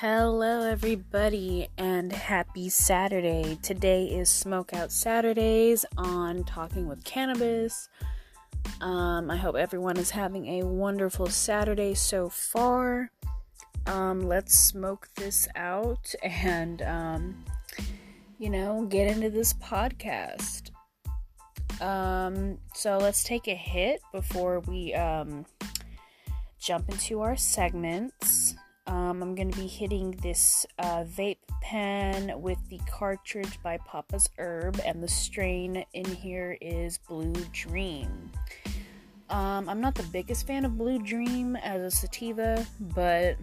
Hello, everybody, and happy Saturday. Today is Smokeout Saturdaze on Talking with Cannabis. Um, I hope everyone is having a wonderful Saturday so far. Um, let's smoke this out and, um, you know, get into this podcast. Um, so let's take a hit before we um, jump into our segments. Um, I'm going to be hitting this uh, vape pen with the cartridge by Papa's Herb, and the strain in here is Blue Dream. Um, I'm not the biggest fan of Blue Dream as a sativa, but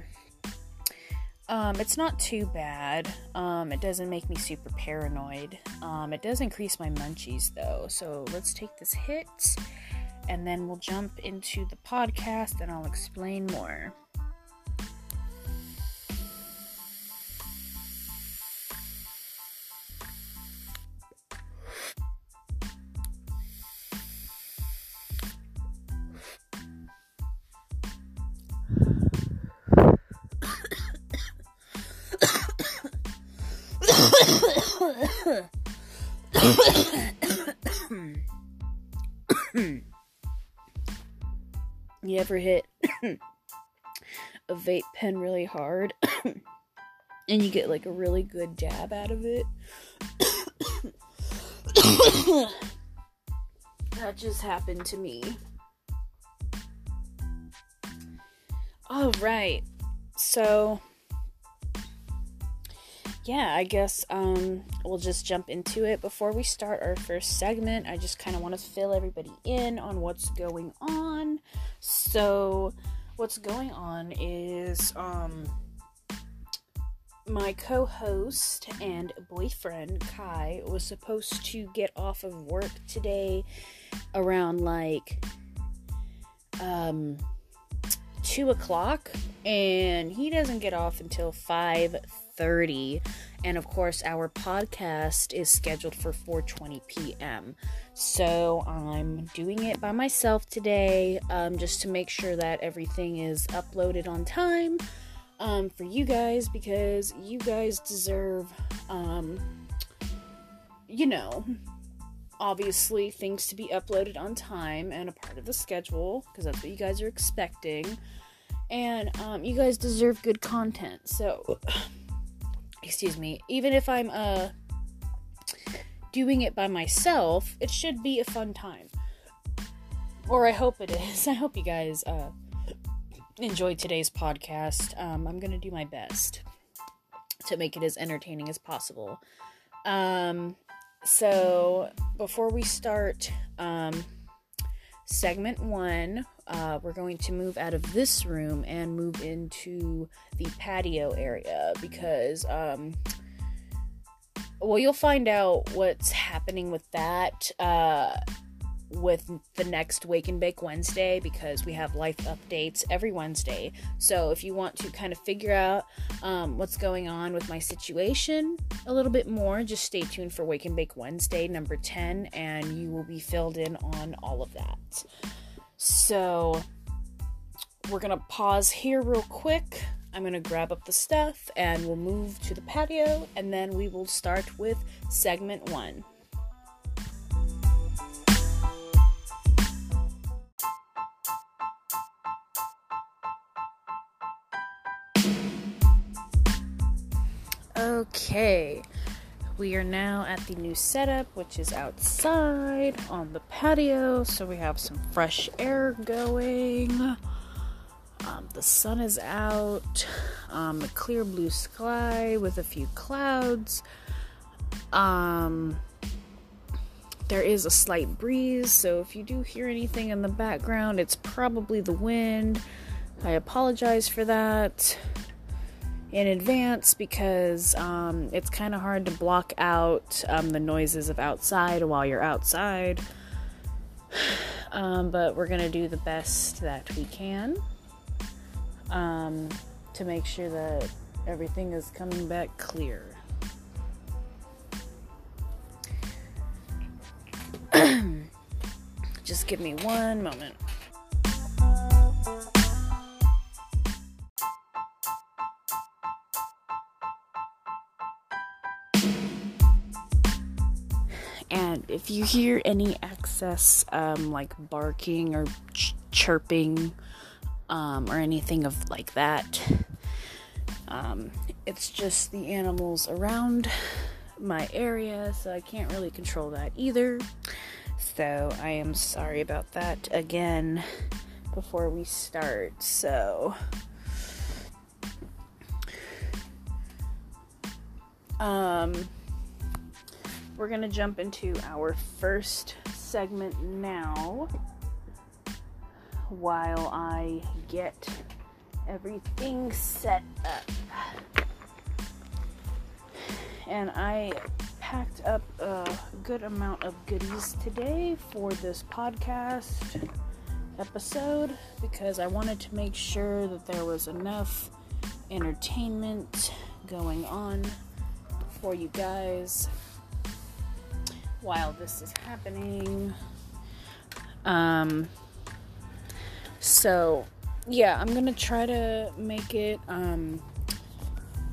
um, it's not too bad. Um, it doesn't make me super paranoid. Um, it does increase my munchies though, so let's take this hit and then we'll jump into the podcast and I'll explain more. You ever hit a vape pen really hard and you get like a really good dab out of it? that just happened to me. All right. So yeah, I guess um, we'll just jump into it. Before we start our first segment, I just kind of want to fill everybody in on what's going on. So, what's going on is um, my co host and boyfriend, Kai, was supposed to get off of work today around like um, 2 o'clock, and he doesn't get off until 5 30 and of course our podcast is scheduled for 4:20 p.m. So I'm doing it by myself today um, just to make sure that everything is uploaded on time um, for you guys because you guys deserve um, you know obviously things to be uploaded on time and a part of the schedule because that's what you guys are expecting. And um, you guys deserve good content. So excuse me, even if I'm uh doing it by myself, it should be a fun time. Or I hope it is. I hope you guys uh enjoyed today's podcast. Um, I'm gonna do my best to make it as entertaining as possible. Um, so before we start, um, segment one, uh, we're going to move out of this room and move into the patio area because, um, well, you'll find out what's happening with that. Uh, with the next Wake and Bake Wednesday because we have life updates every Wednesday. So if you want to kind of figure out um, what's going on with my situation a little bit more, just stay tuned for Wake and Bake Wednesday number 10 and you will be filled in on all of that. So we're going to pause here real quick. I'm going to grab up the stuff and we'll move to the patio and then we will start with segment one. Okay, we are now at the new setup, which is outside on the patio, so we have some fresh air going. Um, the sun is out, um, a clear blue sky with a few clouds. Um, there is a slight breeze, so if you do hear anything in the background, it's probably the wind. I apologize for that in advance because um, it's kind of hard to block out um, the noises of outside while you're outside. Um, but we're going to do the best that we can um, to make sure that everything is coming back clear. Just give me one moment. If you hear any excess, um, like barking or ch- chirping, um, or anything of like that, um, it's just the animals around my area, so I can't really control that either. So I am sorry about that again before we start. So. Um, we're gonna jump into our first segment now while I get everything set up. And I packed up a good amount of goodies today for this podcast episode because I wanted to make sure that there was enough entertainment going on for you guys while this is happening. Um, so yeah, I'm gonna try to make it um,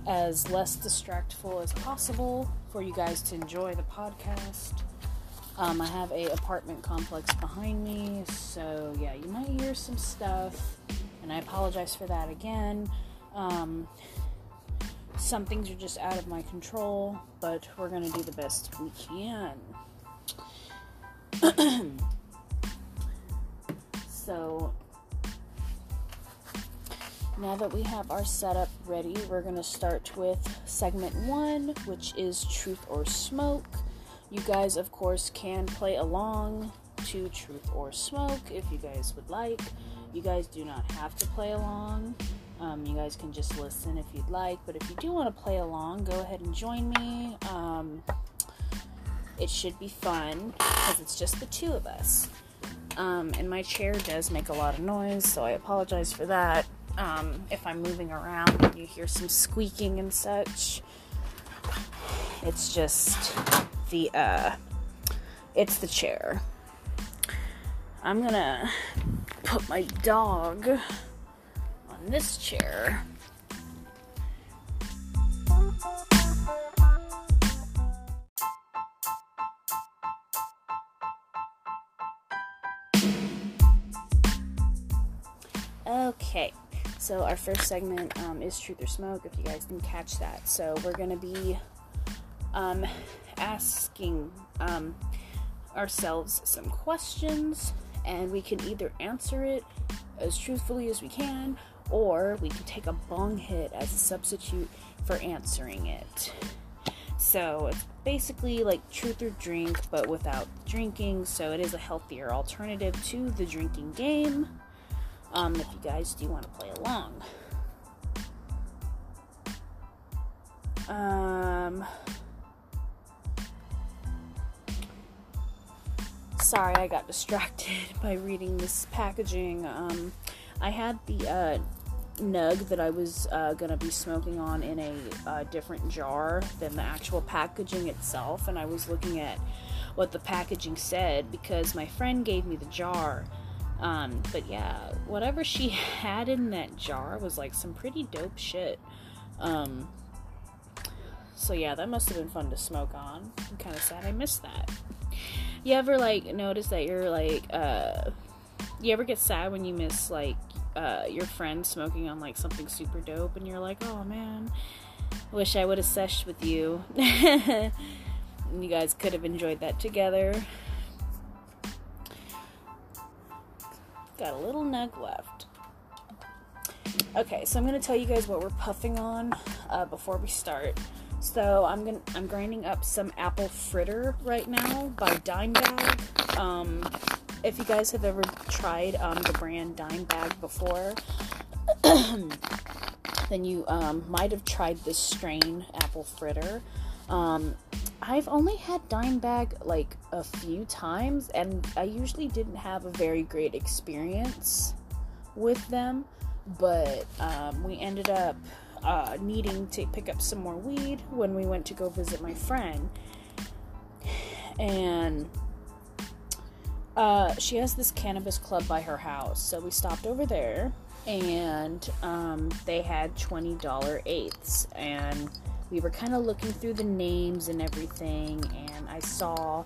as less distractful as possible for you guys to enjoy the podcast. Um, I have a apartment complex behind me, so yeah, you might hear some stuff, and I apologize for that again. Um, some things are just out of my control, but we're gonna do the best we can. so now that we have our setup ready, we're going to start with segment one, which is Truth or Smoke. You guys, of course, can play along to Truth or Smoke if you guys would like. You guys do not have to play along. Um, you guys can just listen if you'd like, but if you do want to play along, go ahead and join me. Um, it should be fun because it's just the two of us. Um, and my chair does make a lot of noise, so I apologize for that. Um, if I'm moving around and you hear some squeaking and such, it's just the uh, it's the chair. I'm gonna put my dog this chair. Okay, so our first segment um, is Truth or Smoke. If you guys didn't catch that, so we're gonna be um, asking um, ourselves some questions, and we can either answer it as truthfully as we can, or we can take a bong hit as a substitute for answering it. So it's basically like truth or drink, but without drinking. So it is a healthier alternative to the drinking game. Um, if you guys do want to play along. Um, sorry, I got distracted by reading this packaging. Um, I had the uh, nug that I was uh, gonna be smoking on in a uh, different jar than the actual packaging itself, and I was looking at what the packaging said because my friend gave me the jar. Um, but yeah, whatever she had in that jar was like some pretty dope shit. Um, so yeah, that must have been fun to smoke on. I'm kind of sad I missed that. You ever like notice that you're like, uh, you ever get sad when you miss like uh, your friend smoking on like something super dope, and you're like, oh man, wish I would have seshed with you. you guys could have enjoyed that together. Got a little nug left. Okay, so I'm gonna tell you guys what we're puffing on uh, before we start. So I'm gonna I'm grinding up some apple fritter right now by Dime Bag. Um, if you guys have ever tried um, the brand Dime Bag before, then you um, might have tried this strain apple fritter. Um, I've only had Dime Bag like a few times, and I usually didn't have a very great experience with them. But um, we ended up uh, needing to pick up some more weed when we went to go visit my friend. And uh, she has this cannabis club by her house. So we stopped over there and um, they had $20 eighths. And we were kind of looking through the names and everything. And I saw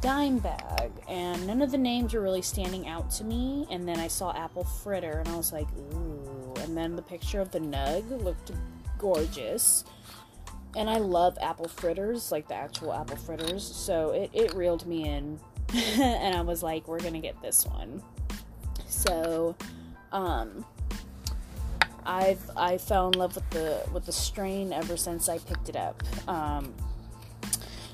dime bag, and none of the names were really standing out to me. And then I saw apple fritter, and I was like, ooh. And then the picture of the nug looked gorgeous. And I love apple fritters, like the actual apple fritters. So it, it reeled me in. and I was like, we're gonna get this one. So, um, I've I fell in love with the with the strain ever since I picked it up. Um,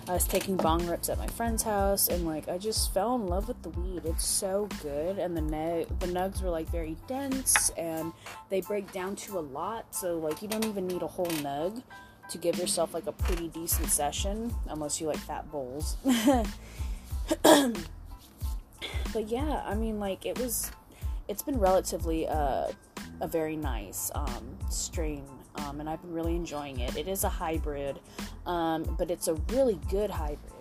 I was taking bong rips at my friend's house, and like I just fell in love with the weed. It's so good, and the neg- the nugs were like very dense, and they break down to a lot. So like you don't even need a whole nug to give yourself like a pretty decent session, unless you like fat bowls. but yeah, I mean like it was. It's been relatively uh a very nice um, strain, um, and I've been really enjoying it. It is a hybrid, um, but it's a really good hybrid.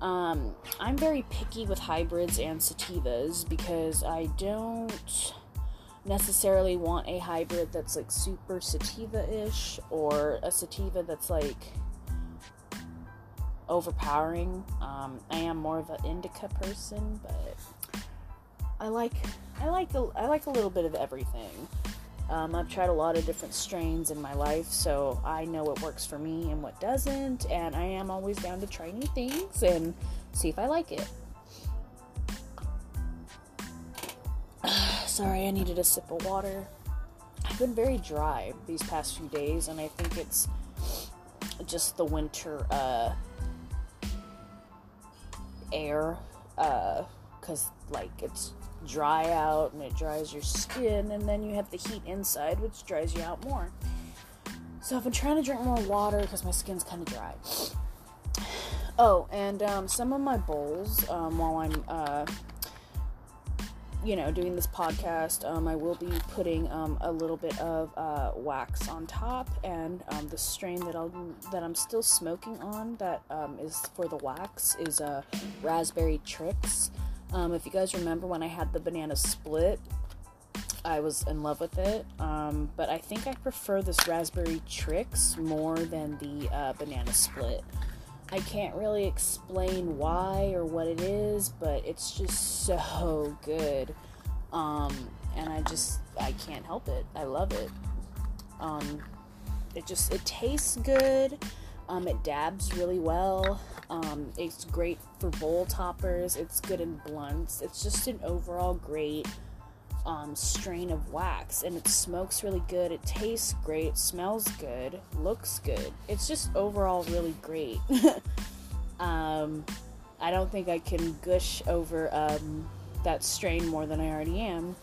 Um, I'm very picky with hybrids and sativas because I don't necessarily want a hybrid that's like super sativa ish or a sativa that's like overpowering. Um, I am more of an indica person, but I like I like a, I like a little bit of everything. Um, I've tried a lot of different strains in my life, so I know what works for me and what doesn't, and I am always down to try new things and see if I like it. Sorry, I needed a sip of water. I've been very dry these past few days, and I think it's just the winter uh, air, uh because uh, like it's dry out and it dries your skin, and then you have the heat inside, which dries you out more. So I've been trying to drink more water because my skin's kind of dry. Oh, and um, some of my bowls, um, while I'm, uh, you know, doing this podcast, um, I will be putting um, a little bit of uh, wax on top, and um, the strain that I'll that I'm still smoking on that um, is for the wax is uh, raspberry tricks. Um, if you guys remember when I had the banana split, I was in love with it. Um, but I think I prefer this raspberry tricks more than the uh, banana split. I can't really explain why or what it is, but it's just so good. Um, and I just I can't help it. I love it. Um, it just it tastes good. Um, it dabs really well. Um, it's great for bowl toppers. It's good in blunts. It's just an overall great um, strain of wax, and it smokes really good. It tastes great, smells good, looks good. It's just overall really great. um, I don't think I can gush over um, that strain more than I already am.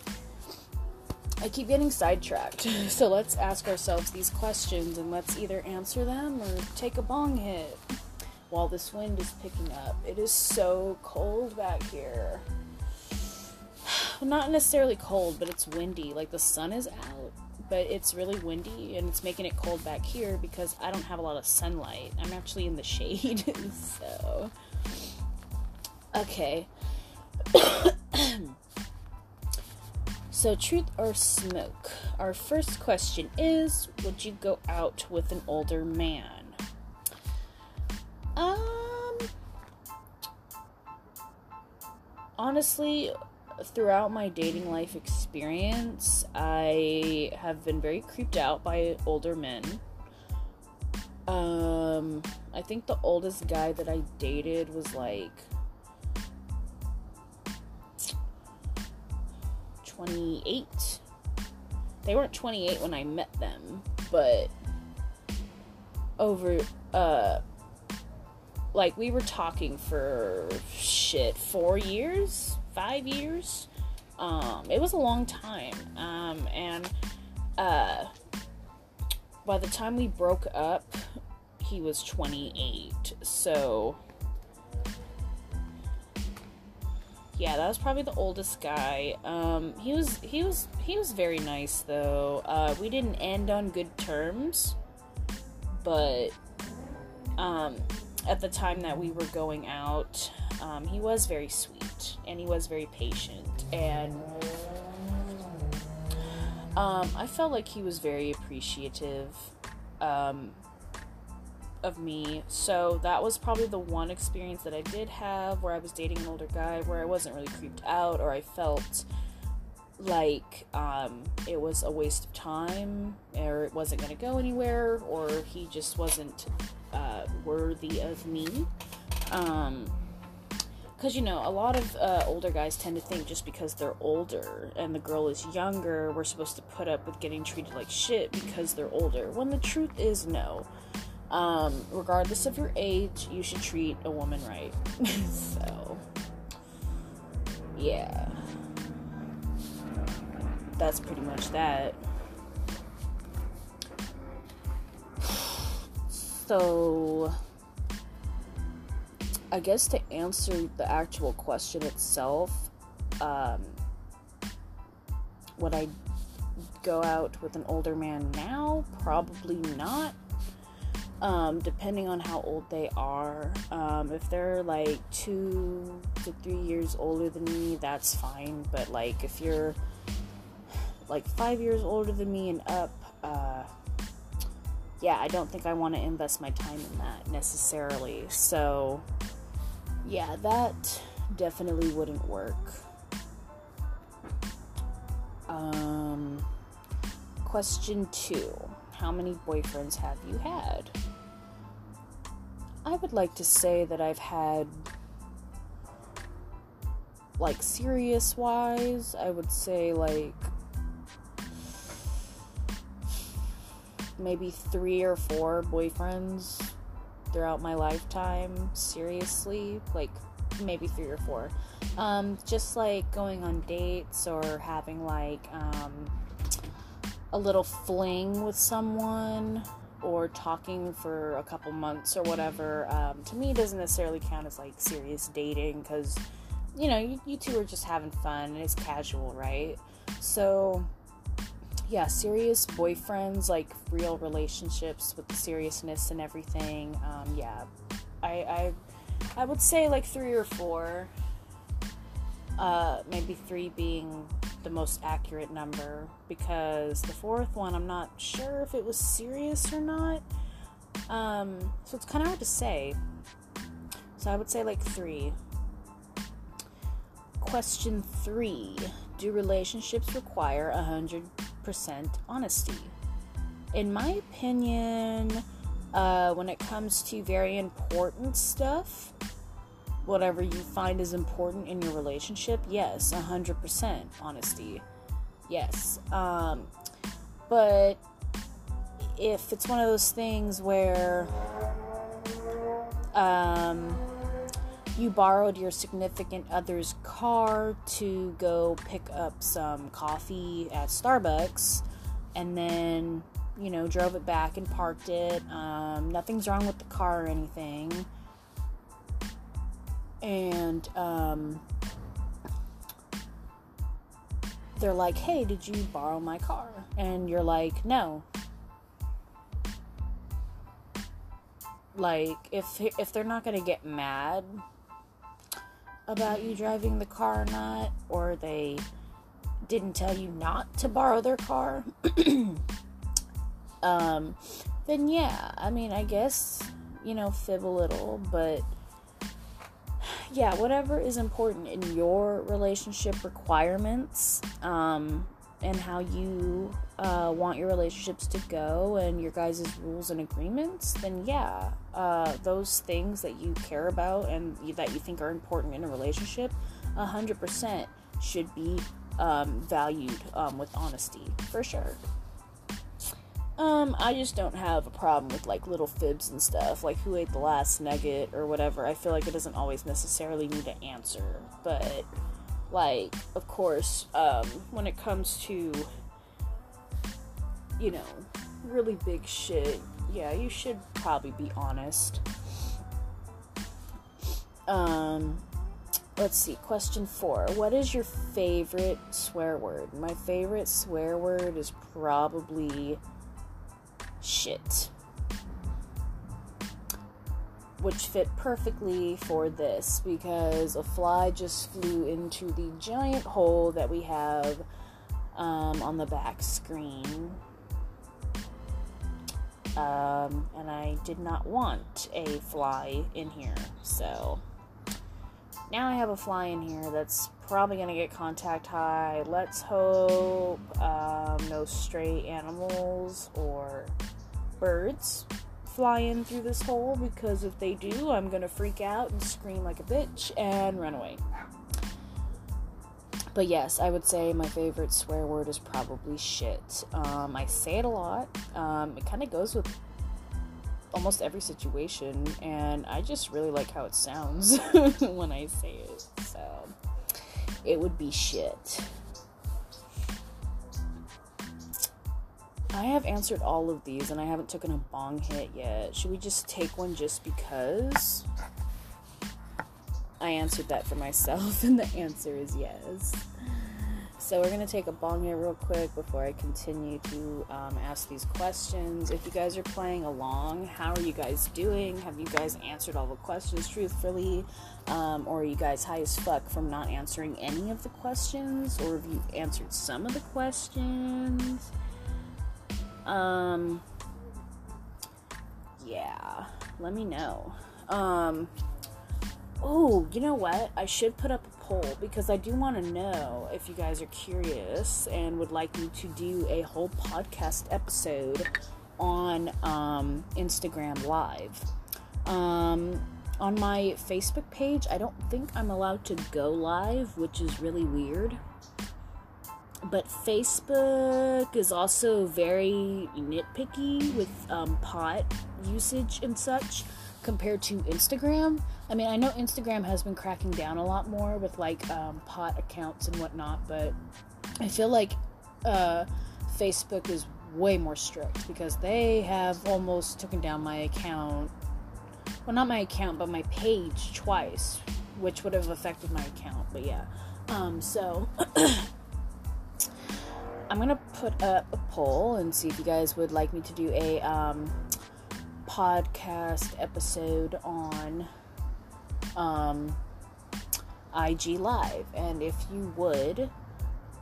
I keep getting sidetracked. so let's ask ourselves these questions and let's either answer them or take a bong hit while this wind is picking up. It is so cold back here. Not necessarily cold, but it's windy. Like the sun is out, but it's really windy and it's making it cold back here because I don't have a lot of sunlight. I'm actually in the shade. so, okay. So, truth or smoke? Our first question is Would you go out with an older man? Um, honestly, throughout my dating life experience, I have been very creeped out by older men. Um, I think the oldest guy that I dated was like 28. They weren't 28 when I met them, but over uh like we were talking for shit 4 years, 5 years. Um it was a long time. Um and uh by the time we broke up, he was 28. So yeah, that was probably the oldest guy. Um, he was he was he was very nice though. Uh, we didn't end on good terms, but um, at the time that we were going out, um, he was very sweet and he was very patient and um, I felt like he was very appreciative um, of me. So that was probably the one experience that I did have where I was dating an older guy where I wasn't really creeped out or I felt like um, it was a waste of time or it wasn't going to go anywhere or he just wasn't uh, worthy of me. Um, because you know a lot of uh, older guys tend to think just because they're older and the girl is younger we're supposed to put up with getting treated like shit because they're older when the truth is no. Um, regardless of your age you should treat a woman right. So yeah. That's pretty much that. So I guess to answer the actual question itself, um, would I go out with an older man now? Probably not. Um, depending on how old they are. Um, if they're like two to three years older than me, that's fine. But like if you're like five years older than me and up, uh, yeah, I don't think I want to invest my time in that necessarily. So, yeah, that definitely wouldn't work. Um, question two How many boyfriends have you had? I would like to say that I've had, like, serious wise, I would say, like, maybe three or four boyfriends throughout my lifetime seriously like maybe three or four. Um, just like going on dates or having like um, a little fling with someone or talking for a couple months or whatever um, to me doesn't necessarily count as like serious dating because you know you, you two are just having fun and it's casual right? So yeah, serious boyfriends, like real relationships with seriousness and everything. Um, yeah, I, I, I would say like three or four. Uh, maybe three being the most accurate number because the fourth one, I'm not sure if it was serious or not. Um, so it's kind of hard to say. So I would say like three. Question three Do relationships require a hundred honesty. In my opinion, uh, when it comes to very important stuff, whatever you find is important in your relationship, yes, 100% honesty. Yes. Um, but if it's one of those things where um, you borrowed your significant other's car to go pick up some coffee at Starbucks and then, you know, drove it back and parked it. Um, nothing's wrong with the car or anything. And um, they're like, hey, did you borrow my car? And you're like, no. Like, if, if they're not going to get mad about you driving the car or not, or they didn't tell you not to borrow their car, um, then yeah, I mean, I guess, you know, fib a little, but yeah, whatever is important in your relationship requirements, um, and how you uh, want your relationships to go and your guys' rules and agreements, then yeah, uh, those things that you care about and that you think are important in a relationship, 100% should be um, valued um, with honesty, for sure. Um, I just don't have a problem with like little fibs and stuff, like who ate the last nugget or whatever. I feel like it doesn't always necessarily need an answer, but like, of course, um, when it comes to, you know, really big shit, yeah, you should probably be honest. Um, let's see. Question four. What is your favorite swear word? My favorite swear word is probably shit which fit perfectly for this because a fly just flew into the giant hole that we have um, on the back screen. um, and I did not want a fly in here. So now I have a fly in here that's probably going to get contact high. Let's hope um, no stray animals or birds fly in through this hole because if they do, I'm to freak out and scream like a bitch and run away. But yes, I would say my favorite swear word is probably shit. Um, I say it a lot. Um, it kind of goes with almost every situation, and I just really like how it sounds when I say it. So it would be shit. I have answered all of these and I haven't taken a bong hit yet. Should we just take one just because? I answered that for myself, and the answer is yes. So we're gonna take a bong hit real quick before I continue to um, ask these questions. If you guys are playing along, how are you guys doing? Have you guys answered all the questions truthfully, um, or are you guys high as fuck from not answering any of the questions, or have you answered some of the questions? Um, yeah, let me know. Um, oh, you know what? I should put up a poll because I do want to know if you guys are curious and would like me to do a whole podcast episode on um, Instagram Live. Um, on my Facebook page, I don't think I'm allowed to go live, which is really weird but Facebook is also very nitpicky with um, pot usage and such compared to Instagram. I mean, I know Instagram has been cracking down a lot more with like um, pot accounts and whatnot, but I feel like uh, Facebook is way more strict because they have almost taken down my account. Well, not my account, but my page twice, which would have affected my account. But yeah, um, so. I'm gonna put up a poll and see if you guys would like me to do a um, podcast episode on um, IG Live. And if you would,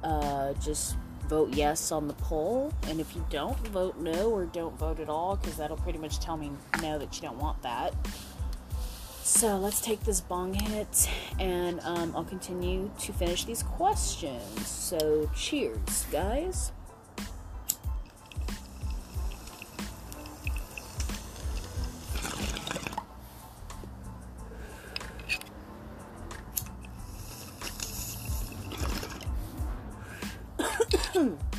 uh, just vote yes on the poll. And if you don't, vote no or don't vote at all, because that'll pretty much tell me no that you don't want that. So let's take this bong hit and um, I'll continue to finish these questions. So cheers, guys.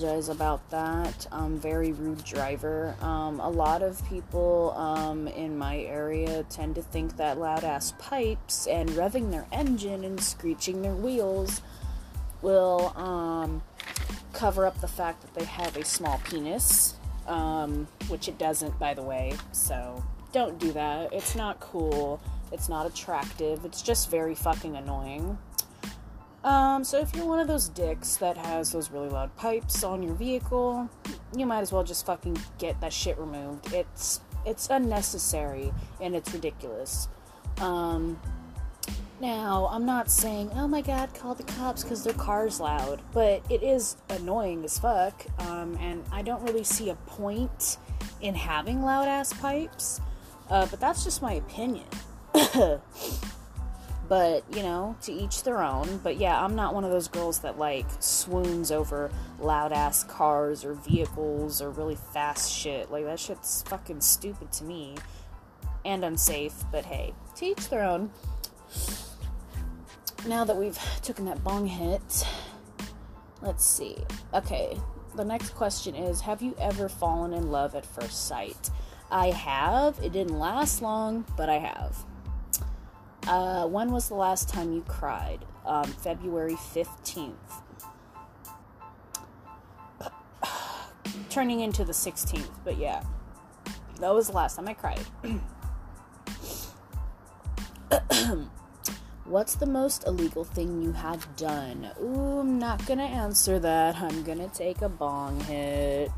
apologize about that. Um, very rude driver. Um, a lot of people um, in my area tend to think that loud ass pipes and revving their engine and screeching their wheels will um, cover up the fact that they have a small penis, um, which it doesn't, by the way. So don't do that. It's not cool. It's not attractive. It's just very fucking annoying. Um, so if you're one of those dicks that has those really loud pipes on your vehicle, you might as well just fucking get that shit removed. It's it's unnecessary and it's ridiculous. Um, now, I'm not saying, oh my god, call the cops because their car's loud, but it is annoying as fuck, um, and I don't really see a point in having loud ass pipes, uh, but that's just my opinion. but you know to each their own. But yeah i'm not one of those girls that like swoons over loud ass cars or vehicles or really fast shit. Like that shit's fucking stupid to me and unsafe but hey to each their own. Now that we've taken that bong hit let's see. Okay the next question is have you ever fallen in love at first sight? I have. It didn't last long but i have uh, when was the last time you cried? Um, February 15th. Turning into the 16th, but yeah. That was the last time I cried. What's the most illegal thing you have done? Ooh, I'm not gonna answer that. I'm gonna take a bong hit.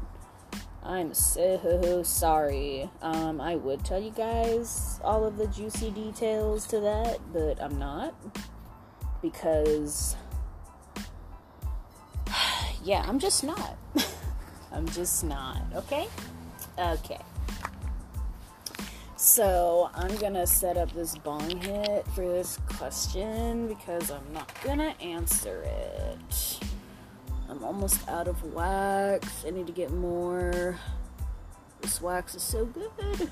I'm so sorry. Um, I would tell you guys all of the juicy details to that, but I'm not. Because, yeah, I'm just not. I'm just not, okay? Okay. So, I'm gonna set up this bong hit for this question because I'm not gonna answer it. I'm almost out of wax. I need to get more. This wax is so good.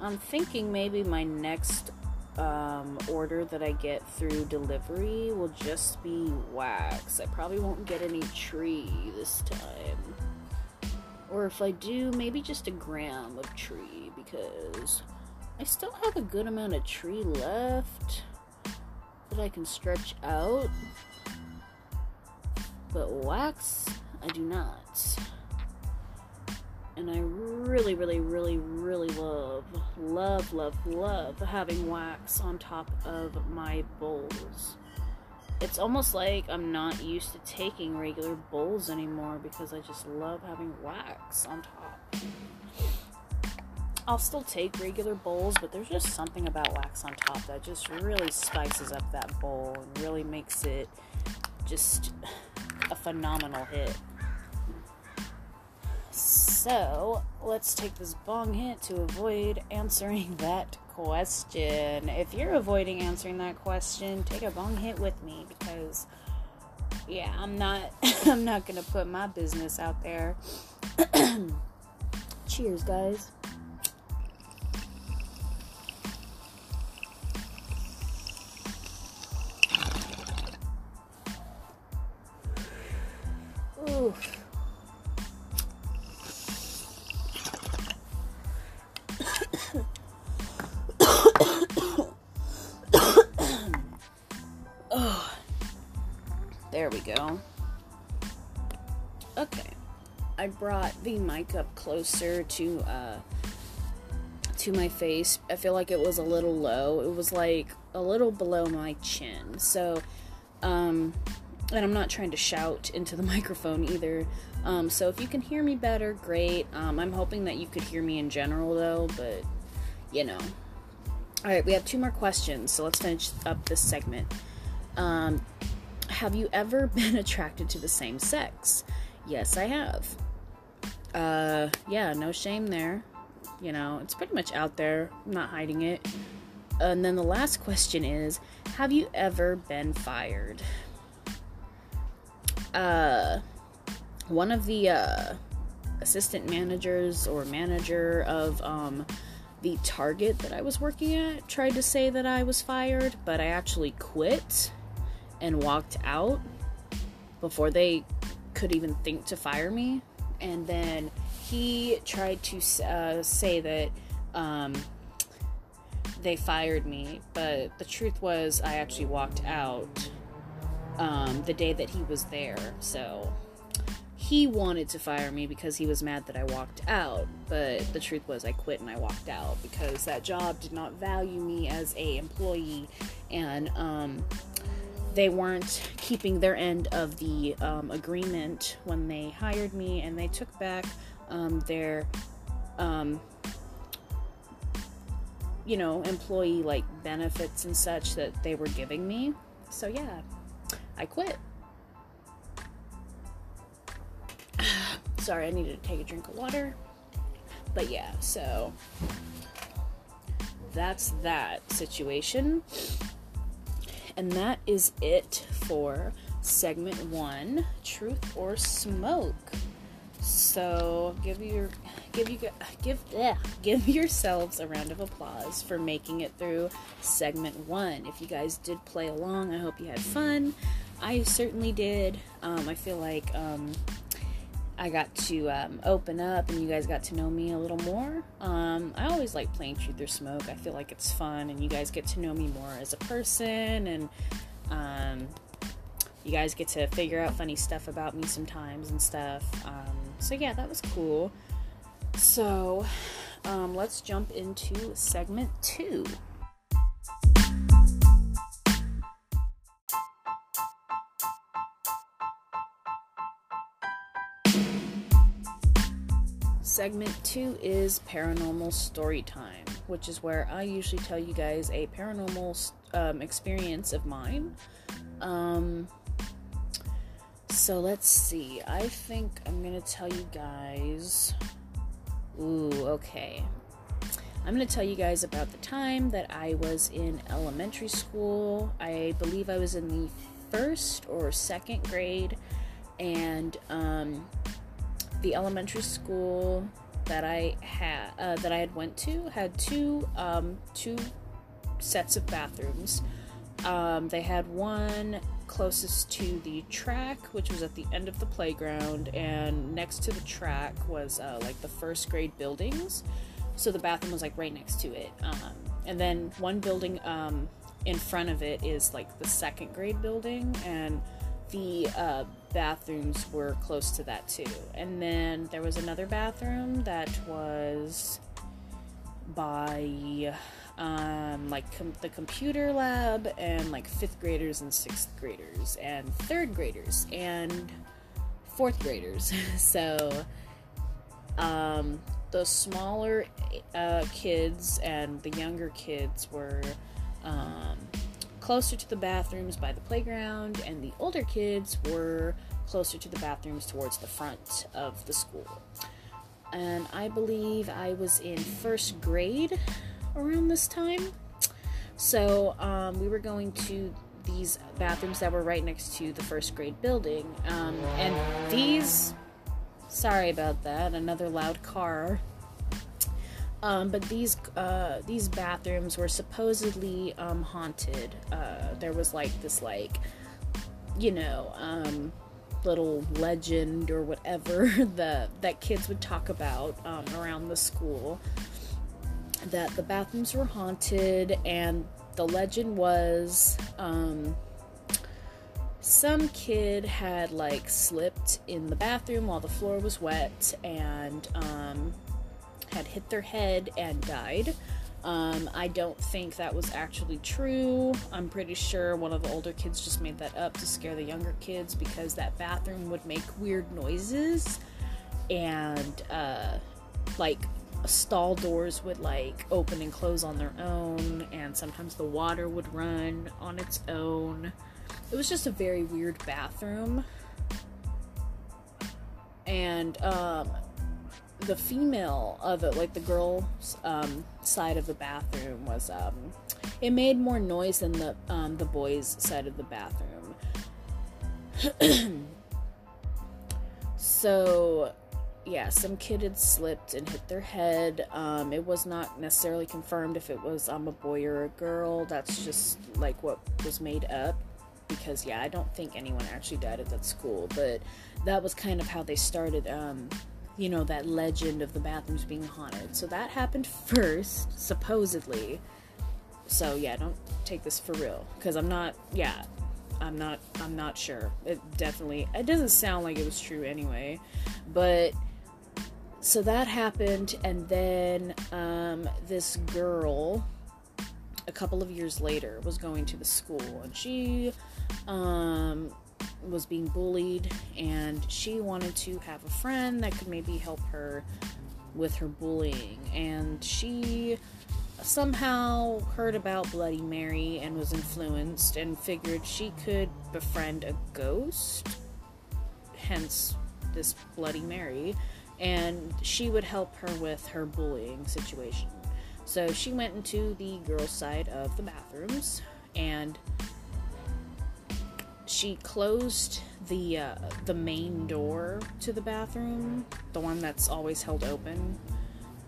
I'm thinking maybe my next um, order that I get through delivery will just be wax. I probably won't get any tree this time. Or if I do, maybe just a gram of tree because I still have a good amount of tree left that I can stretch out. But wax, I do not. And I really, really, really, really love, love, love, love having wax on top of my bowls. It's almost like I'm not used to taking regular bowls anymore because I just love having wax on top. I'll still take regular bowls, but there's just something about wax on top that just really spices up that bowl and really makes it just a phenomenal hit. So, let's take this bong hit to avoid answering that question. If you're avoiding answering that question, take a bong hit with me because yeah, I'm not I'm not to put my business out there. Cheers, guys. Oh, there we go. Okay, I brought the mic up closer to uh, to my face. I feel like it was a little low. It was like a little below my chin. So, um, and I'm not trying to shout into the microphone either. Um, so if you can hear me better, great. Um, I'm hoping that you could hear me in general though, but you know. All right, we have two more questions, so let's finish up this segment. Um, have you ever been attracted to the same sex? Yes, I have. Uh, yeah, no shame there. You know, it's pretty much out there. I'm not hiding it. And then the last question is Have you ever been fired? Uh, one of the uh, assistant managers or manager of um, the Target that I was working at tried to say that I was fired, but I actually quit and walked out before they could even think to fire me. And then he tried to uh, say that um, they fired me, but the truth was I actually walked out um, the day that he was there. So he wanted to fire me because he was mad that I walked out. But the truth was I quit and I walked out because that job did not value me as a employee and um, they weren't keeping their end of the um, agreement when they hired me and they took back um, their um, you know employee like benefits and such that they were giving me so yeah I quit. Sorry, I needed to take a drink of water. But yeah, so that's that situation. And that is it for segment one truth or smoke. So give your give you give yeah, give yourselves a round of applause for making it through segment one. If you guys did play along, I hope you had fun. I certainly did. Um, I feel like um, I got to um, open up and you guys got to know me a little more. Um, I always like playing Truth or Smoke. I feel like it's fun and you guys get to know me more as a person and um, you guys get to figure out funny stuff about me sometimes and stuff. Um, so, yeah, that was cool. So, let's jump into segment two. Segment two is paranormal story time, which is where I usually tell you guys a paranormal um, experience of mine. Um, so let's see. I think I'm gonna tell you guys. Ooh, okay. I'm going to tell you guys about the time that I was in elementary school. I believe I was in the first or second grade, and um, the elementary school that I had uh, that I had went to had two um, two sets of bathrooms. Um, they had one closest to the track, which was at the end of the playground, and next to the track was uh, like the first grade buildings so the bathroom was like right next to it. Um, and then one building um, in front of it is like the second grade building, and the uh, bathrooms were close to that too. And then there was another bathroom that was by um, like com- the computer lab and like fifth graders and sixth graders and third graders and fourth graders. so um, the smaller uh, kids and the younger kids were um, closer to the bathrooms by the playground, and the older kids were closer to the bathrooms towards the front of the school. And I believe I was in first grade around this time. So um, we were going to these bathrooms that were right next to the first grade building. Um, and these Sorry about that. Another loud car. Um, but these uh, these bathrooms were supposedly um, haunted. Uh, there was like this like you know um, little legend or whatever the that kids would talk about um, around the school that the bathrooms were haunted and the legend was um, some kid had like slipped in the bathroom while the floor was wet and um, had hit their head and died. Um, I don't think that was actually true. I'm pretty sure one of the older kids just made that up to scare the younger kids because that bathroom would make weird noises and uh, like stall doors would like open and close on their own, and sometimes the water would run on its own. It was just a very weird bathroom. And um, the female of it, like the girl's um, side of the bathroom, was um, it made more noise than the um, the boys' side of the bathroom. so yeah, some kid had slipped and hit their head. Um, it was not necessarily confirmed if it was um, a boy or a girl. That's just like what was made up because yeah, I don't think anyone actually died at that school, but that was kind of how they started um, you know, that legend of the bathrooms being haunted. So that happened first, supposedly. So yeah, don't take this for real cuz I'm not yeah, I'm not I'm not sure. It definitely it doesn't sound like it was true anyway. But so that happened and then um, this girl a couple of years later was going to the school and she um, was being bullied and she wanted to have a friend that could maybe help her with her bullying. And she somehow heard about bloody mary and was influenced and figured she could befriend a ghost hence this bloody mary and she would help her with her bullying situation. So she went into the girls' side of the bathrooms and she closed the uh, the main door to the bathroom, the one that's always held open.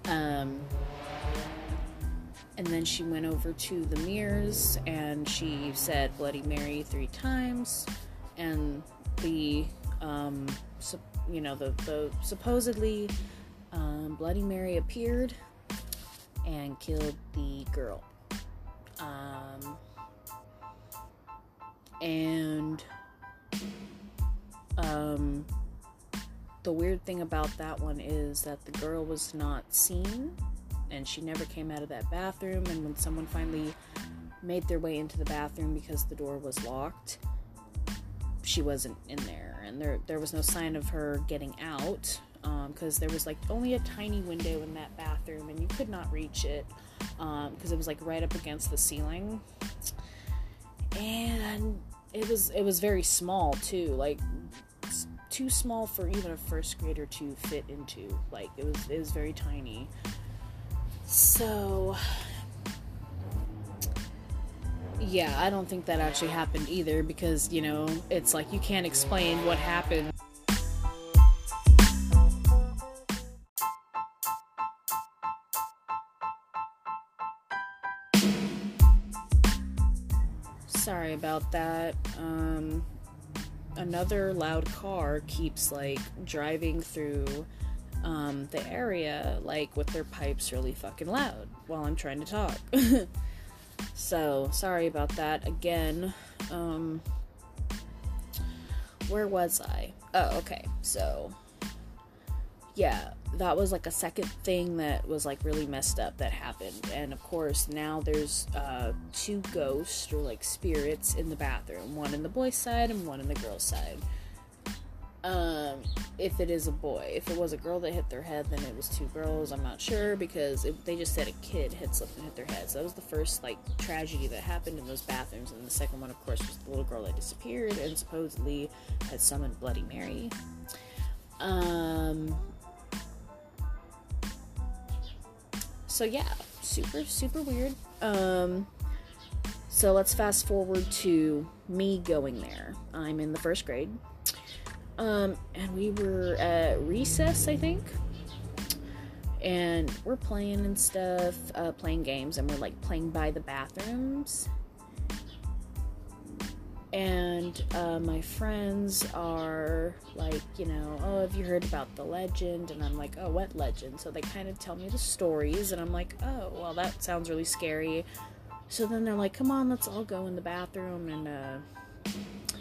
Um, and then she went over to the mirrors and she said Bloody Mary three times, and the um, su- you know the the supposedly um, Bloody Mary appeared and killed the girl. Um, and um, the weird thing about that one is that the girl was not seen and she never came out of that bathroom. And when someone finally made their way into the bathroom because the door was locked, she wasn't in there, and there there was no sign of her getting out. because um, there was like only a tiny window in that bathroom and you could not reach it because um, it was like right up against the ceiling and it was it was very small too like too small for even a first grader to fit into. Like it was it was very tiny. So yeah i don't think that actually happened either because you know it's like you can't explain what happened about that. Um, another loud car keeps like driving through um, the area, like with their pipes really fucking loud while I'm trying to talk. so sorry about that again. Um, where was I? Oh, okay. So yeah, that was like a second thing that was like really messed up that happened. And of course, now there's uh, two ghosts or like spirits in the bathroom one in the boys' side and one in the girls' side. Um, if it is a boy, if it was a girl that hit their head, then it was two girls. I'm not sure because it, they just said a kid had slipped and hit their head. So that was the first like tragedy that happened in those bathrooms. And the second one, of course, was the little girl that disappeared and supposedly had summoned Bloody Mary. Um, so yeah, super super weird. Um, so let's fast forward to me going there. I'm in the first grade. Um, and we were at recess, I think. And we're playing and stuff, uh, playing games, and we're like playing by the bathrooms and uh, my friends are like, you know, oh, have you heard about the legend? And I'm like, oh, what legend? So they kind of tell me the stories, and I'm like, oh, well, that sounds really scary. So then they're like, come on, let's all go in the bathroom and, uh,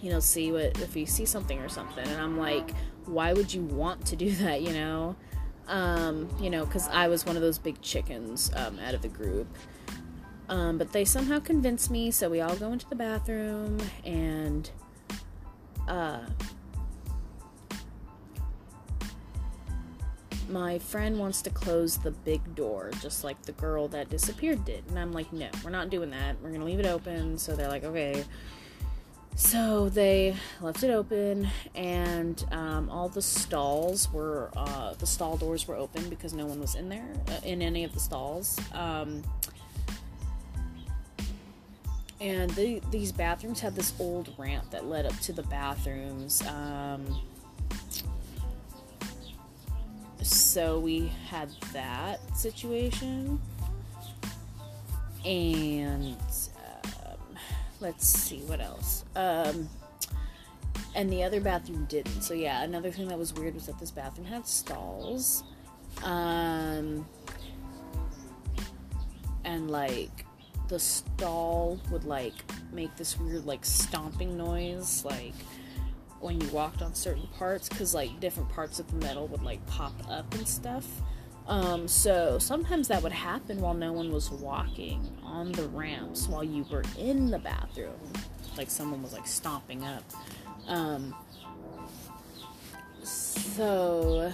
you know, see what if you see something or something. And I'm like, why would you want to do that? You know, um, you know, because I was one of those big chickens um, out of the group. Um, but they somehow convince me, so we all go into the bathroom and uh, my friend wants to close the big door, just like the girl that disappeared did. And I'm like, no, we're not doing that. We're gonna leave it open. So they're like, okay. So they left it open, and um, all the stalls were uh, the stall doors were open because no one was in there uh, in any of the stalls. Um, and the, these bathrooms had this old ramp that led up to the bathrooms. Um, so we had that situation, and um, let's see what else. Um, and the other bathroom didn't. So yeah, another thing that was weird was that this bathroom had stalls, um, and like the stall would like make this weird like stomping noise like when you walked on certain parts because like different parts of the metal would like pop up and stuff. Um, so sometimes that would happen while no one was walking on the ramps while you were in the bathroom like someone was like stomping up. Um, so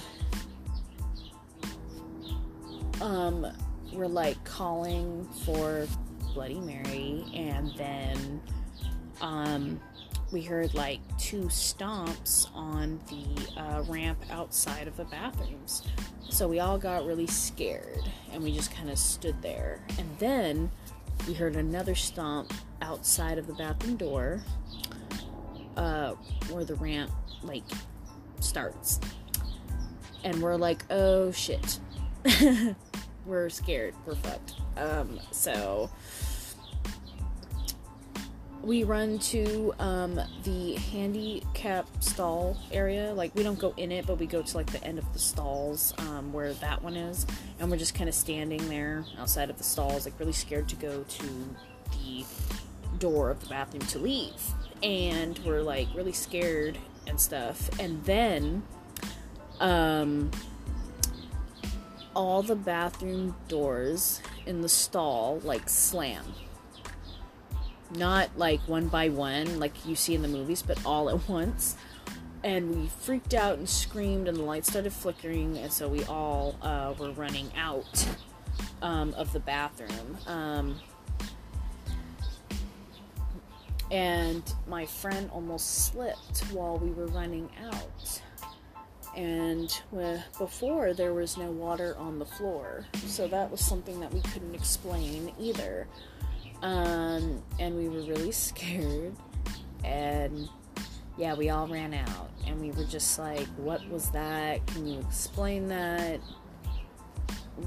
um, we're like calling for Bloody Mary, and then um, we heard like two stomps on the uh, ramp outside of the bathrooms. So we all got really scared and we just kind of stood there. And then we heard another stomp outside of the bathroom door uh, where the ramp like starts. And we're like, oh shit. we're scared. We're fucked. Um, so we run to um, the handicap stall area. Like we don't go in it, but we go to like the end of the stalls um, where that one is, and we're just kind of standing there outside of the stalls, like really scared to go to the door of the bathroom to leave. And we're like really scared and stuff. And then, um, all the bathroom doors in the stall like slam not like one by one like you see in the movies, but all at once. and we freaked out and screamed, and the lights started flickering, and so we all uh, were running out um, of the bathroom. Um, and my friend almost slipped while we were running out. And before there was no water on the floor, so that was something that we couldn't explain either. Um, and we were really scared, and yeah, we all ran out and we were just like, "What was that? Can you explain that?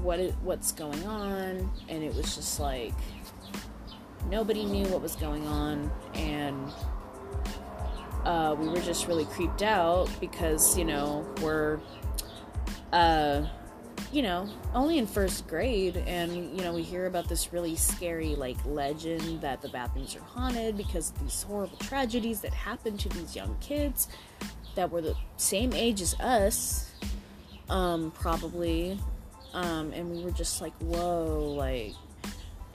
What is, what's going on?" And it was just like nobody knew what was going on, and uh, we were just really creeped out because you know we're uh, you know, only in first grade, and you know, we hear about this really scary like legend that the bathrooms are haunted because of these horrible tragedies that happened to these young kids that were the same age as us, um, probably. Um, and we were just like, whoa, like,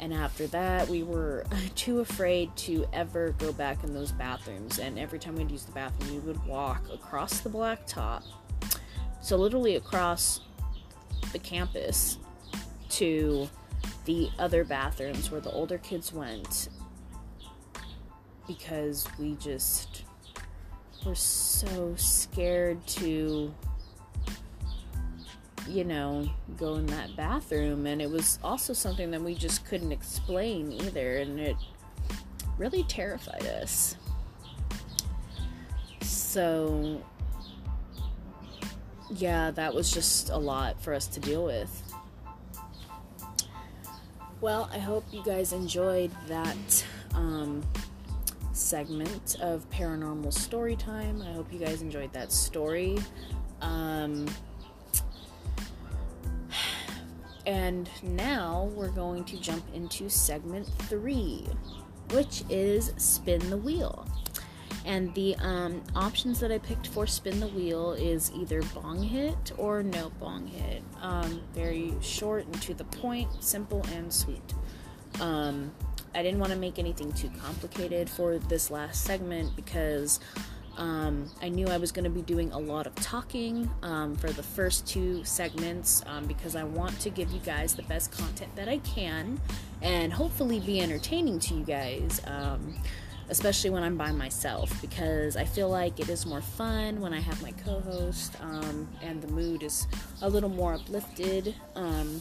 and after that, we were too afraid to ever go back in those bathrooms. And every time we'd use the bathroom, we would walk across the blacktop. So, literally across the campus to the other bathrooms where the older kids went because we just were so scared to you know go in that bathroom and it was also something that we just couldn't explain either and it really terrified us so yeah, that was just a lot for us to deal with. Well, I hope you guys enjoyed that um, segment of paranormal story time. I hope you guys enjoyed that story. Um, and now we're going to jump into segment three, which is spin the wheel. And the um, options that I picked for spin the wheel is either bong hit or no bong hit. Um, very short and to the point, simple and sweet. Um, I didn't want to make anything too complicated for this last segment because um, I knew I was going to be doing a lot of talking um, for the first two segments um, because I want to give you guys the best content that I can and hopefully be entertaining to you guys. Um, especially when I'm by myself, because I feel like it is more fun when I have my co host um, and the mood is a little more uplifted. Um,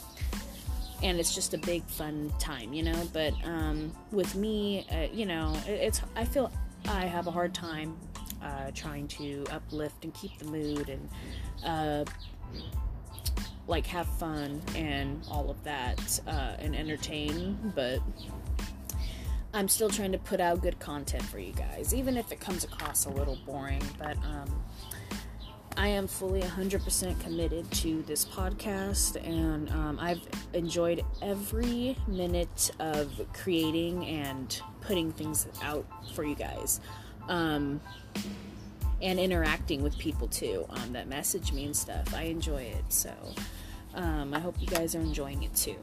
and it's just a big fun time, you know. But um, with me, uh, you know, it, it's I feel I have a hard time uh, trying to uplift and keep the mood and uh, like have fun and all of that uh, and entertain. But I'm still trying to put out good content for you guys, even if it comes across a little boring. But um, I am fully 100% committed to this podcast, and um, I've enjoyed every minute of creating and putting things out for you guys. Um, and interacting with people too um, that message me and stuff. I enjoy it, so um, I hope you guys are enjoying it too.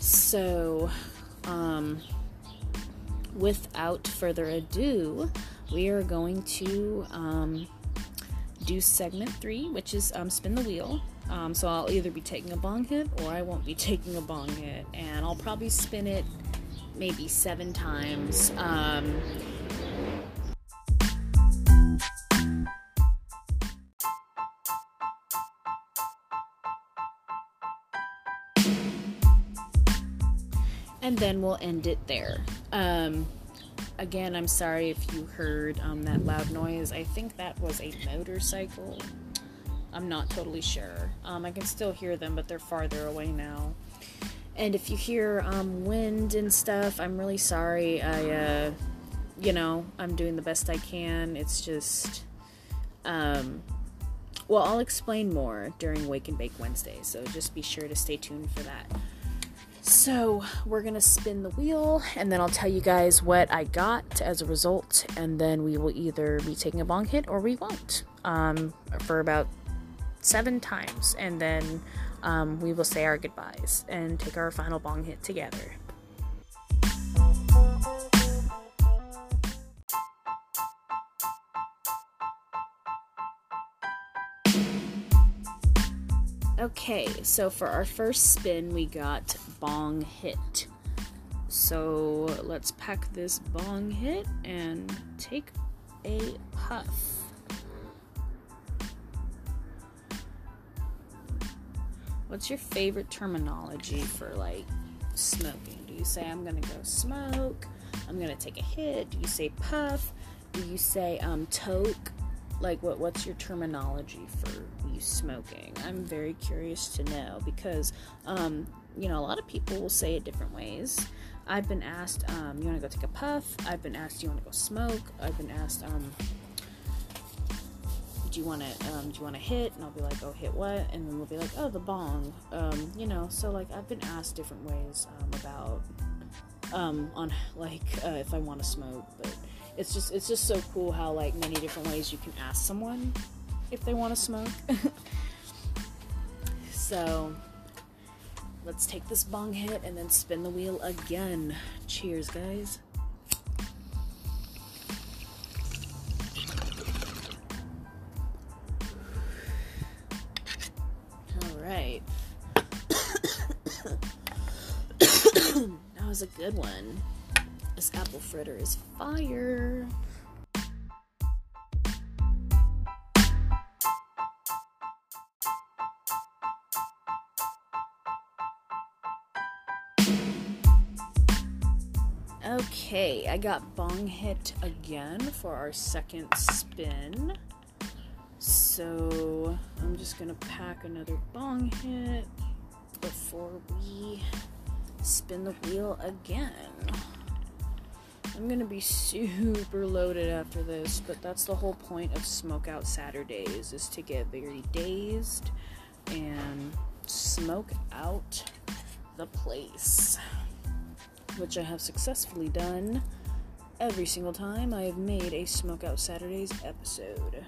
So, um, without further ado, we are going to um, do segment three, which is um, spin the wheel. Um, so I'll either be taking a bong hit or I won't be taking a bong hit, and I'll probably spin it maybe seven times. Then we'll end it there. Um, again, I'm sorry if you heard um, that loud noise. I think that was a motorcycle. I'm not totally sure. Um, I can still hear them, but they're farther away now. And if you hear um, wind and stuff, I'm really sorry. I, uh, you know, I'm doing the best I can. It's just, um, well, I'll explain more during Wake and Bake Wednesday, so just be sure to stay tuned for that. So, we're gonna spin the wheel and then I'll tell you guys what I got as a result, and then we will either be taking a bong hit or we won't um, for about seven times, and then um, we will say our goodbyes and take our final bong hit together. Okay, so for our first spin, we got Bong Hit. So let's pack this Bong Hit and take a puff. What's your favorite terminology for like smoking? Do you say I'm gonna go smoke? I'm gonna take a hit? Do you say puff? Do you say um toke? Like what what's your terminology for you smoking? I'm very curious to know because um you know a lot of people will say it different ways. I've been asked, um, you want to go take a puff? I've been asked, do you want to go smoke? I've been asked, um, do you want to, um, do you want to hit? And I'll be like, oh, hit what? And then we'll be like, oh, the bong. Um, you know, so like I've been asked different ways um, about, um, on like uh, if I want to smoke, but it's just it's just so cool how like many different ways you can ask someone if they want to smoke. so Let's take this bong hit and then spin the wheel again. Cheers, guys. All right. that was a good one. This apple fritter is fire. Okay, I got bong hit again for our second spin. So I'm just gonna pack another bong hit before we spin the wheel again. I'm gonna be super loaded after this, but that's the whole point of Smokeout Saturdaze is to get very dazed and smoke out the place which I have successfully done every single time I have made a Smokeout Saturdaze episode.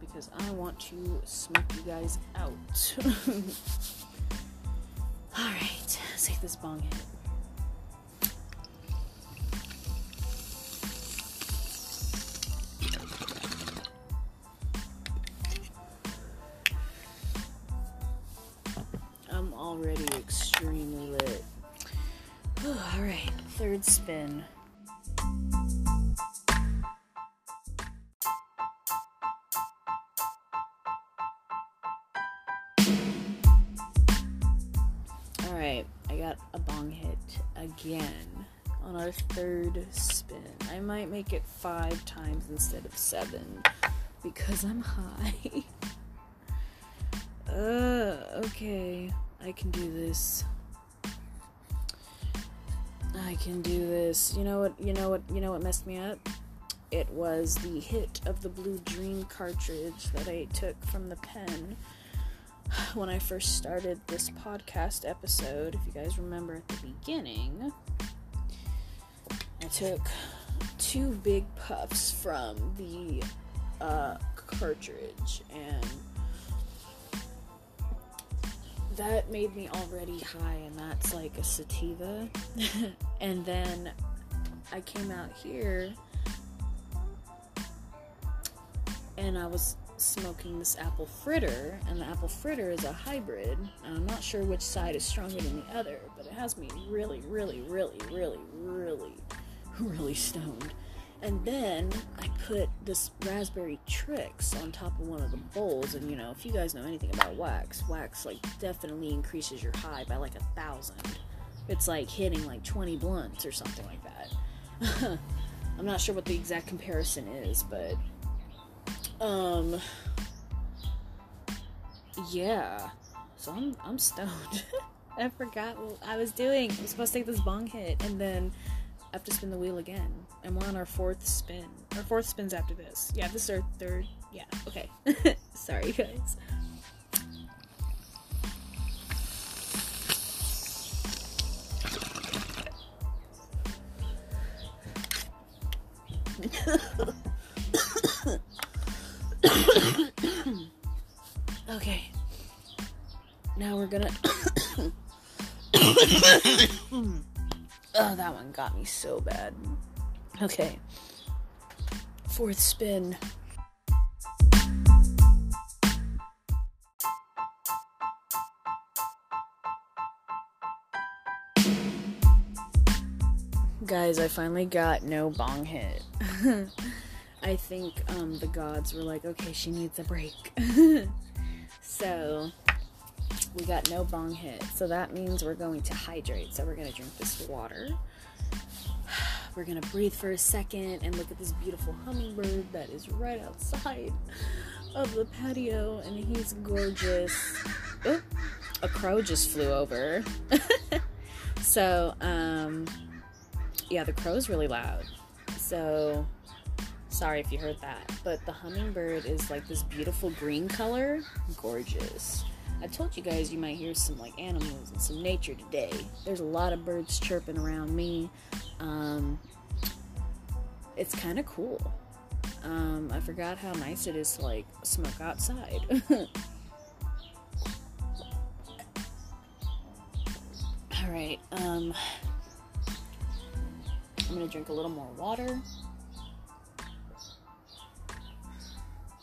Because I want to smoke you guys out. Alright, let's take this bong hit. It five times instead of seven because I'm high. uh, okay, I can do this. I can do this. You know what? You know what? You know what messed me up? It was the hit of the Blue Dream cartridge that I took from the pen when I first started this podcast episode. If you guys remember at the beginning, I took two big puffs from the uh, cartridge and that made me already high, and that's like a sativa. and then I came out here and I was smoking this apple fritter, and the apple fritter is a hybrid. And I'm not sure which side is stronger than the other, but it has me really, really, really, really, really, really stoned. And then I put this raspberry tricks on top of one of the bowls. And you know, if you guys know anything about wax, wax like definitely increases your high by like a thousand. It's like hitting like 20 blunts or something like that. I'm not sure what the exact comparison is, but um yeah. So I'm I'm stoned. I forgot what I was doing. I was supposed to take this bong hit and then Have to spin the wheel again. And we're on our fourth spin. Our fourth spins after this. Yeah, this is our third. Yeah, okay. Sorry, guys. got me so bad. Okay. Fourth spin. Guys, I finally got no bong hit. I think um, the gods were like, okay, she needs a break. so we got no bong hit. So that means we're going to hydrate. So we're going to drink this water. We're to breathe for a second and look at this beautiful hummingbird that is right outside of the patio. And he's gorgeous. Oh, a crow just flew over. so, um, yeah, the crow's really loud. So Sorry if you heard that. But the hummingbird is like this beautiful green color. Gorgeous. I told you guys you might hear some like animals and some nature today. There's a lot of birds chirping around me. Um, it's kind of cool. Um, I forgot how nice it is to like smoke outside. All right. Um, I'm gonna drink a little more water.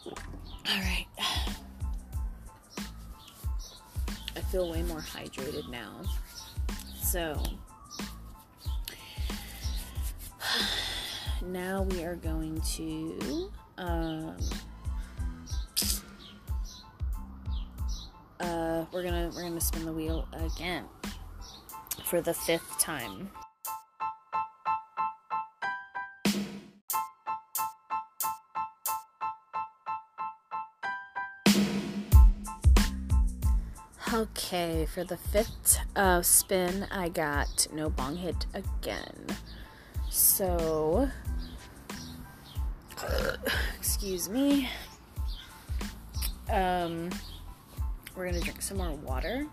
All right. I feel way more hydrated now. So, now we are going to um, uh, we're gonna we're gonna spin the wheel again for the fifth time. Okay, for the fifth uh, spin, I got no bong hit again. So, excuse me. Um, we're gonna drink some more water,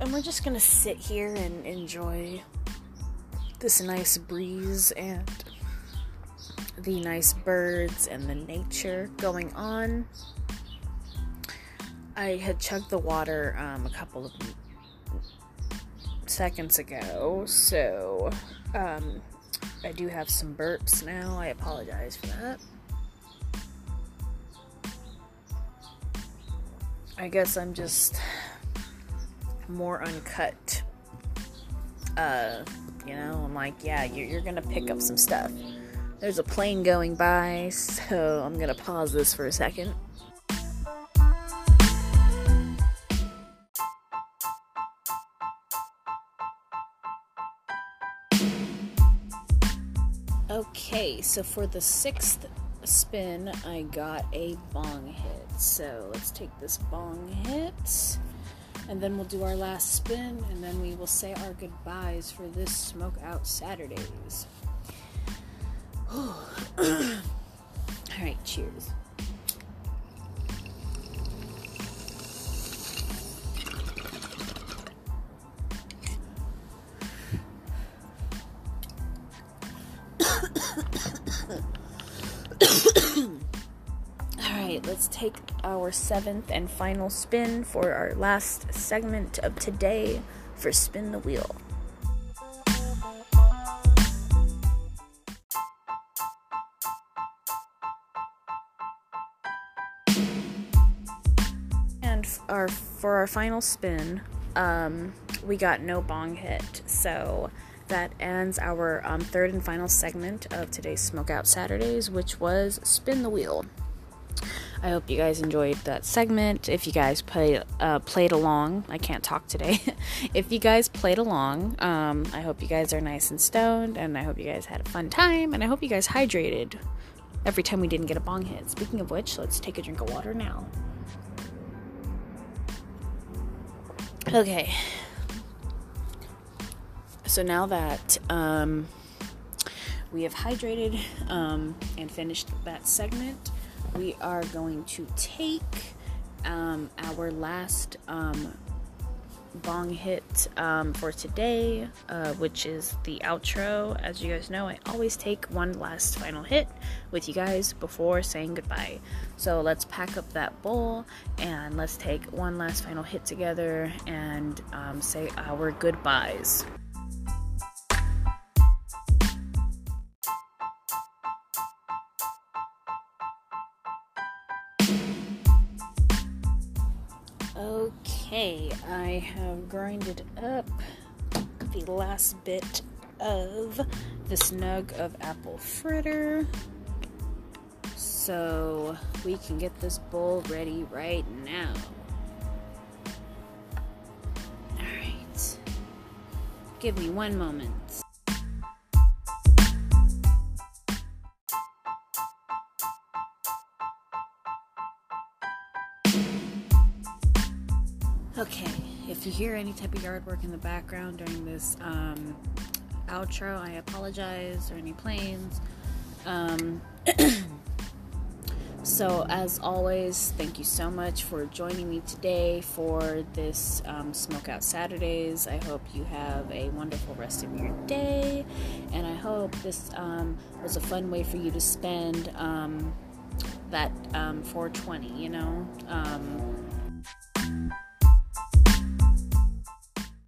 and we're just gonna sit here and enjoy this nice breeze and the nice birds and the nature going on. I had chugged the water um, a couple of seconds ago, so um, I do have some burps now. I apologize for that. I guess I'm just more uncut. Uh, you know, I'm like, yeah, you're, you're gonna pick up some stuff. There's a plane going by, so I'm gonna pause this for a second. Okay, so for the sixth spin, I got a bong hit. So let's take this bong hit, and then we'll do our last spin, and then we will say our goodbyes for this Smokeout Saturdaze. All right, cheers. Take our seventh and final spin for our last segment of today for Spin the Wheel. And our for our final spin, um, we got no bong hit, so that ends our um, third and final segment of today's Smokeout Saturdaze, which was Spin the Wheel. I hope you guys enjoyed that segment. If you guys play, uh, played along, I can't talk today. if you guys played along, um, I hope you guys are nice and stoned, and I hope you guys had a fun time, and I hope you guys hydrated every time we didn't get a bong hit. Speaking of which, let's take a drink of water now. Okay. So now that um, we have hydrated um, and finished that segment, we are going to take um, our last um, bong hit um, for today, uh, which is the outro. As you guys know, I always take one last final hit with you guys before saying goodbye. So let's pack up that bowl and let's take one last final hit together and um, say our goodbyes. I have grinded up the last bit of the snug of apple fritter so we can get this bowl ready right now. Alright. Give me one moment. If you hear any type of yard work in the background during this um, outro, I apologize, or any planes. Um, so, as always, thank you so much for joining me today for this um, Smokeout Saturdaze. I hope you have a wonderful rest of your day, and I hope this um, was a fun way for you to spend um, that 420, um, you know? Um,